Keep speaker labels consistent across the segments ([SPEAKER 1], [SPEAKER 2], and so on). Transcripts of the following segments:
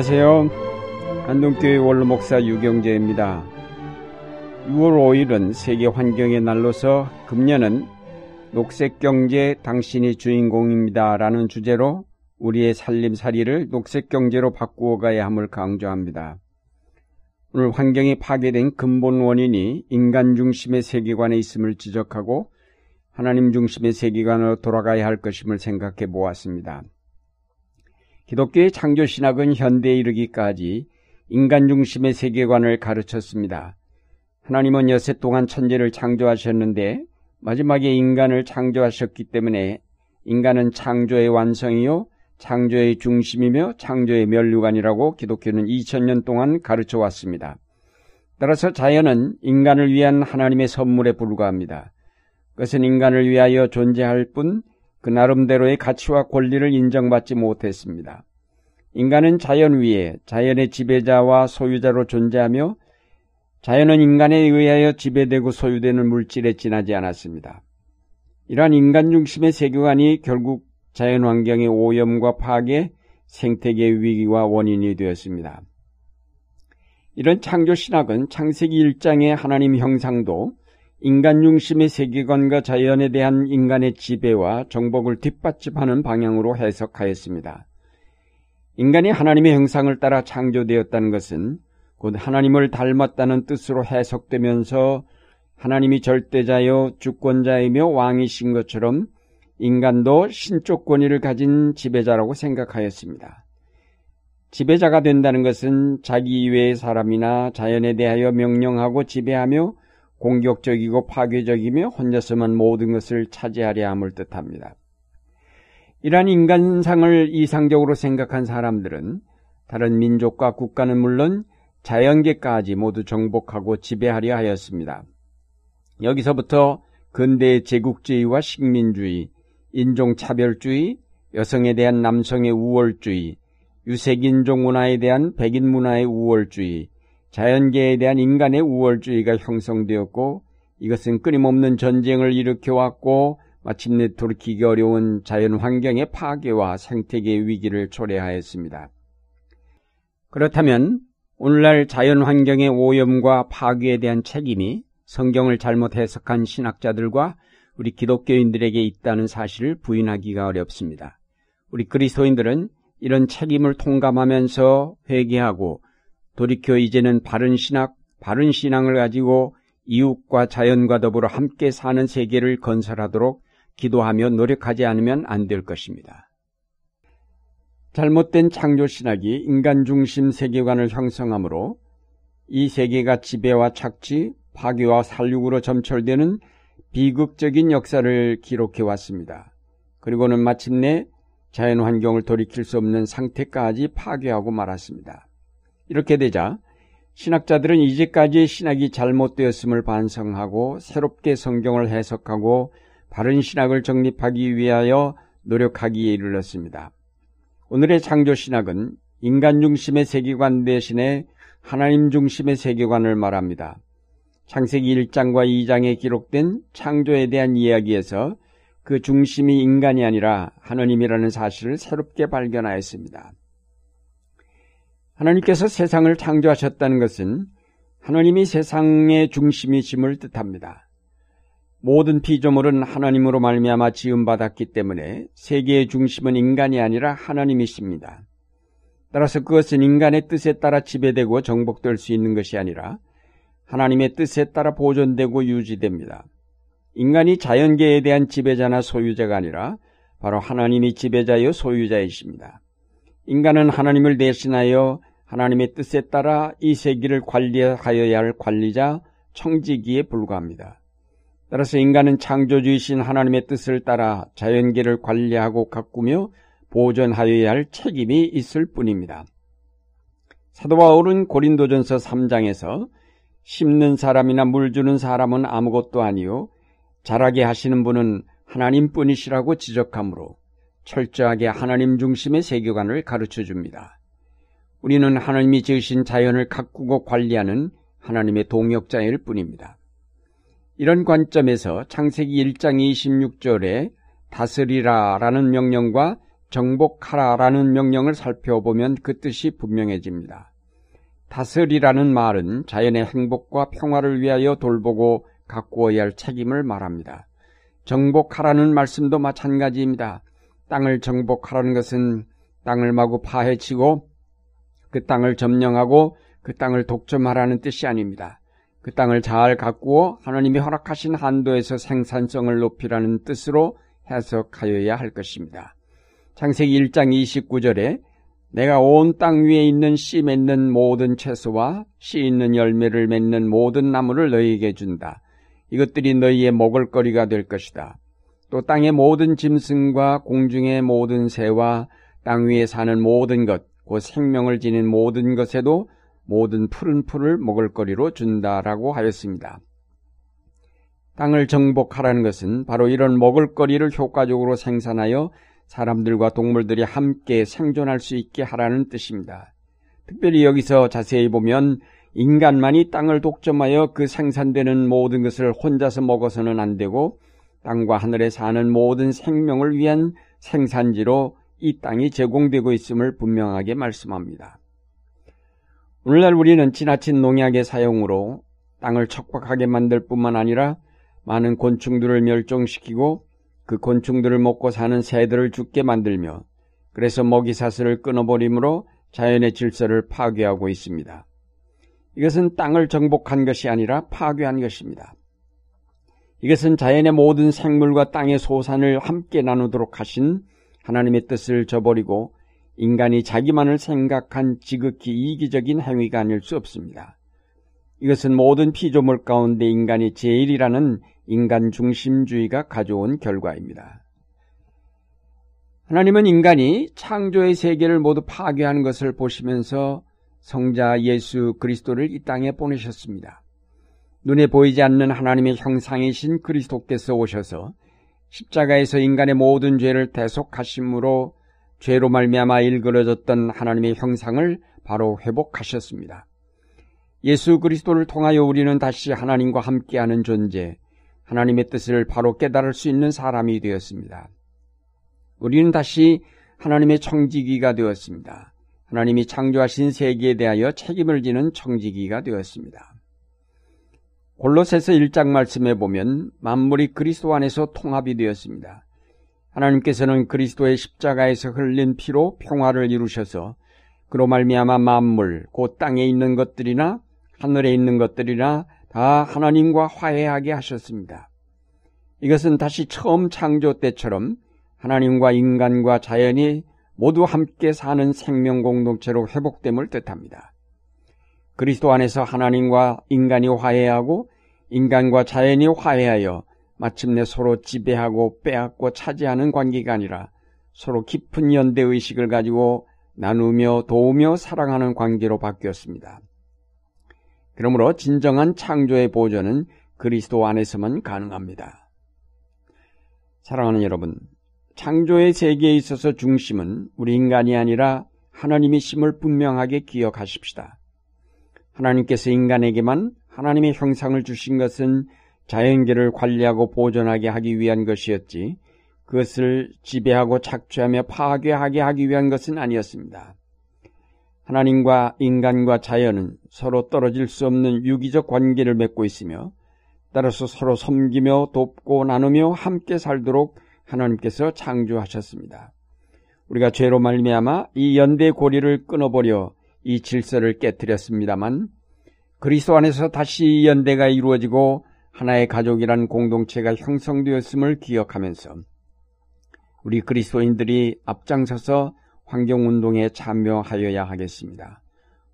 [SPEAKER 1] 안녕하세요. 안동교회 원로 목사 유경재입니다. 6월 5일은 세계 환경의 날로서 금년은 녹색 경제 당신이 주인공입니다. 라는 주제로 우리의 살림살이를 녹색 경제로 바꾸어 가야 함을 강조합니다. 오늘 환경이 파괴된 근본 원인이 인간 중심의 세계관에 있음을 지적하고 하나님 중심의 세계관으로 돌아가야 할 것임을 생각해 보았습니다. 기독교의 창조 신학은 현대에 이르기까지 인간 중심의 세계관을 가르쳤습니다. 하나님은 여세 동안 천재를 창조하셨는데 마지막에 인간을 창조하셨기 때문에 인간은 창조의 완성이요 창조의 중심이며 창조의 면류관이라고 기독교는 2000년 동안 가르쳐 왔습니다. 따라서 자연은 인간을 위한 하나님의 선물에 불과합니다. 그것은 인간을 위하여 존재할 뿐 그 나름대로의 가치와 권리를 인정받지 못했습니다. 인간은 자연 위에 자연의 지배자와 소유자로 존재하며 자연은 인간에 의하여 지배되고 소유되는 물질에 지나지 않았습니다. 이러한 인간 중심의 세계관이 결국 자연 환경의 오염과 파괴, 생태계 위기와 원인이 되었습니다. 이런 창조 신학은 창세기 1장의 하나님 형상도 인간 중심의 세계관과 자연에 대한 인간의 지배와 정복을 뒷받침하는 방향으로 해석하였습니다. 인간이 하나님의 형상을 따라 창조되었다는 것은 곧 하나님을 닮았다는 뜻으로 해석되면서 하나님이 절대자요 주권자이며 왕이신 것처럼 인간도 신적 권위를 가진 지배자라고 생각하였습니다. 지배자가 된다는 것은 자기 이외의 사람이나 자연에 대하여 명령하고 지배하며 공격적이고 파괴적이며 혼자서만 모든 것을 차지하려 함을 뜻합니다. 이러한 인간상을 이상적으로 생각한 사람들은 다른 민족과 국가는 물론 자연계까지 모두 정복하고 지배하려 하였습니다. 여기서부터 근대의 제국주의와 식민주의, 인종차별주의, 여성에 대한 남성의 우월주의, 유색인종 문화에 대한 백인 문화의 우월주의, 자연계에 대한 인간의 우월주의가 형성되었고 이것은 끊임없는 전쟁을 일으켜왔고 마침내 돌이키기 어려운 자연 환경의 파괴와 생태계 위기를 초래하였습니다. 그렇다면 오늘날 자연 환경의 오염과 파괴에 대한 책임이 성경을 잘못 해석한 신학자들과 우리 기독교인들에게 있다는 사실을 부인하기가 어렵습니다. 우리 그리스도인들은 이런 책임을 통감하면서 회개하고 돌이켜 이제는 바른 신학, 바른 신앙을 가지고 이웃과 자연과 더불어 함께 사는 세계를 건설하도록 기도하며 노력하지 않으면 안 될 것입니다. 잘못된 창조 신학이 인간 중심 세계관을 형성하므로 이 세계가 지배와 착취, 파괴와 살육으로 점철되는 비극적인 역사를 기록해 왔습니다. 그리고는 마침내 자연 환경을 돌이킬 수 없는 상태까지 파괴하고 말았습니다. 이렇게 되자 신학자들은 이제까지의 신학이 잘못되었음을 반성하고 새롭게 성경을 해석하고 바른 신학을 정립하기 위하여 노력하기에 이르렀습니다. 오늘의 창조 신학은 인간 중심의 세계관 대신에 하나님 중심의 세계관을 말합니다. 창세기 1장과 2장에 기록된 창조에 대한 이야기에서 그 중심이 인간이 아니라 하나님이라는 사실을 새롭게 발견하였습니다. 하나님께서 세상을 창조하셨다는 것은 하나님이 세상의 중심이심을 뜻합니다. 모든 피조물은 하나님으로 말미암아 지음받았기 때문에 세계의 중심은 인간이 아니라 하나님이십니다. 따라서 그것은 인간의 뜻에 따라 지배되고 정복될 수 있는 것이 아니라 하나님의 뜻에 따라 보존되고 유지됩니다. 인간이 자연계에 대한 지배자나 소유자가 아니라 바로 하나님이 지배자여 소유자이십니다. 인간은 하나님을 대신하여 하나님의 뜻에 따라 이 세계를 관리하여야 할 관리자, 청지기에 불과합니다. 따라서 인간은 창조주이신 하나님의 뜻을 따라 자연계를 관리하고 가꾸며 보존하여야 할 책임이 있을 뿐입니다. 사도 바울은 고린도전서 3장에서 심는 사람이나 물 주는 사람은 아무것도 아니요 자라게 하시는 분은 하나님뿐이시라고 지적하므로 철저하게 하나님 중심의 세계관을 가르쳐 줍니다. 우리는 하나님이 지으신 자연을 가꾸고 관리하는 하나님의 동역자일 뿐입니다. 이런 관점에서 창세기 1장 26절에 다스리라 라는 명령과 정복하라라는 명령을 살펴보면 그 뜻이 분명해집니다. 다스리라는 말은 자연의 행복과 평화를 위하여 돌보고 가꾸어야 할 책임을 말합니다. 정복하라는 말씀도 마찬가지입니다. 땅을 정복하라는 것은 땅을 마구 파헤치고 그 땅을 점령하고 그 땅을 독점하라는 뜻이 아닙니다. 그 땅을 잘 가꾸어 하나님이 허락하신 한도에서 생산성을 높이라는 뜻으로 해석하여야 할 것입니다. 창세기 1장 29절에 내가 온 땅 위에 있는 씨 맺는 모든 채소와 씨 있는 열매를 맺는 모든 나무를 너희에게 준다. 이것들이 너희의 먹을거리가 될 것이다. 또 땅의 모든 짐승과 공중의 모든 새와 땅 위에 사는 모든 것, 곧 생명을 지닌 모든 것에도 모든 푸른 풀을 먹을거리로 준다라고 하였습니다. 땅을 정복하라는 것은 바로 이런 먹을거리를 효과적으로 생산하여 사람들과 동물들이 함께 생존할 수 있게 하라는 뜻입니다. 특별히 여기서 자세히 보면 인간만이 땅을 독점하여 그 생산되는 모든 것을 혼자서 먹어서는 안 되고 땅과 하늘에 사는 모든 생명을 위한 생산지로 이 땅이 제공되고 있음을 분명하게 말씀합니다. 오늘날 우리는 지나친 농약의 사용으로 땅을 척박하게 만들 뿐만 아니라 많은 곤충들을 멸종시키고 그 곤충들을 먹고 사는 새들을 죽게 만들며 그래서 먹이 사슬을 끊어버림으로 자연의 질서를 파괴하고 있습니다. 이것은 땅을 정복한 것이 아니라 파괴한 것입니다. 이것은 자연의 모든 생물과 땅의 소산을 함께 나누도록 하신 하나님의 뜻을 저버리고 인간이 자기만을 생각한 지극히 이기적인 행위가 아닐 수 없습니다. 이것은 모든 피조물 가운데 인간이 제일이라는 인간 중심주의가 가져온 결과입니다. 하나님은 인간이 창조의 세계를 모두 파괴하는 것을 보시면서 성자 예수 그리스도를 이 땅에 보내셨습니다. 눈에 보이지 않는 하나님의 형상이신 그리스도께서 오셔서 십자가에서 인간의 모든 죄를 대속하심으로 죄로 말미암아 일그러졌던 하나님의 형상을 바로 회복하셨습니다. 예수 그리스도를 통하여 우리는 다시 하나님과 함께하는 존재, 하나님의 뜻을 바로 깨달을 수 있는 사람이 되었습니다. 우리는 다시 하나님의 청지기가 되었습니다. 하나님이 창조하신 세계에 대하여 책임을 지는 청지기가 되었습니다. 골로새서 1장 말씀에 보면 만물이 그리스도 안에서 통합이 되었습니다. 하나님께서는 그리스도의 십자가에서 흘린 피로 평화를 이루셔서 그로 말미암아 만물 곧 땅에 있는 것들이나 하늘에 있는 것들이나 다 하나님과 화해하게 하셨습니다. 이것은 다시 처음 창조 때처럼 하나님과 인간과 자연이 모두 함께 사는 생명 공동체로 회복됨을 뜻합니다. 그리스도 안에서 하나님과 인간이 화해하고 인간과 자연이 화해하여 마침내 서로 지배하고 빼앗고 차지하는 관계가 아니라 서로 깊은 연대 의식을 가지고 나누며 도우며 사랑하는 관계로 바뀌었습니다. 그러므로 진정한 창조의 보존은 그리스도 안에서만 가능합니다. 사랑하는 여러분, 창조의 세계에 있어서 중심은 우리 인간이 아니라 하나님이심을 분명하게 기억하십시다. 하나님께서 인간에게만 하나님의 형상을 주신 것은 자연계를 관리하고 보존하게 하기 위한 것이었지 그것을 지배하고 착취하며 파괴하게 하기 위한 것은 아니었습니다. 하나님과 인간과 자연은 서로 떨어질 수 없는 유기적 관계를 맺고 있으며 따라서 서로 섬기며 돕고 나누며 함께 살도록 하나님께서 창조하셨습니다. 우리가 죄로 말미암아 이 연대 고리를 끊어버려 이 질서를 깨뜨렸습니다만 그리스도 안에서 다시 이 연대가 이루어지고 하나의 가족이란 공동체가 형성되었음을 기억하면서 우리 그리스도인들이 앞장서서 환경운동에 참여하여야 하겠습니다.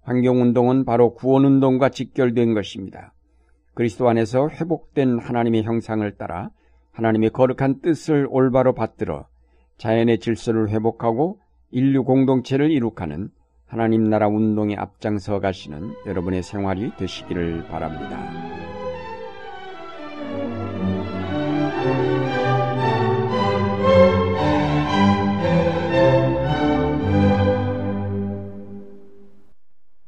[SPEAKER 1] 환경운동은 바로 구원운동과 직결된 것입니다. 그리스도 안에서 회복된 하나님의 형상을 따라 하나님의 거룩한 뜻을 올바로 받들어 자연의 질서를 회복하고 인류 공동체를 이룩하는 하나님 나라 운동에 앞장서 가시는 여러분의 생활이 되시기를 바랍니다.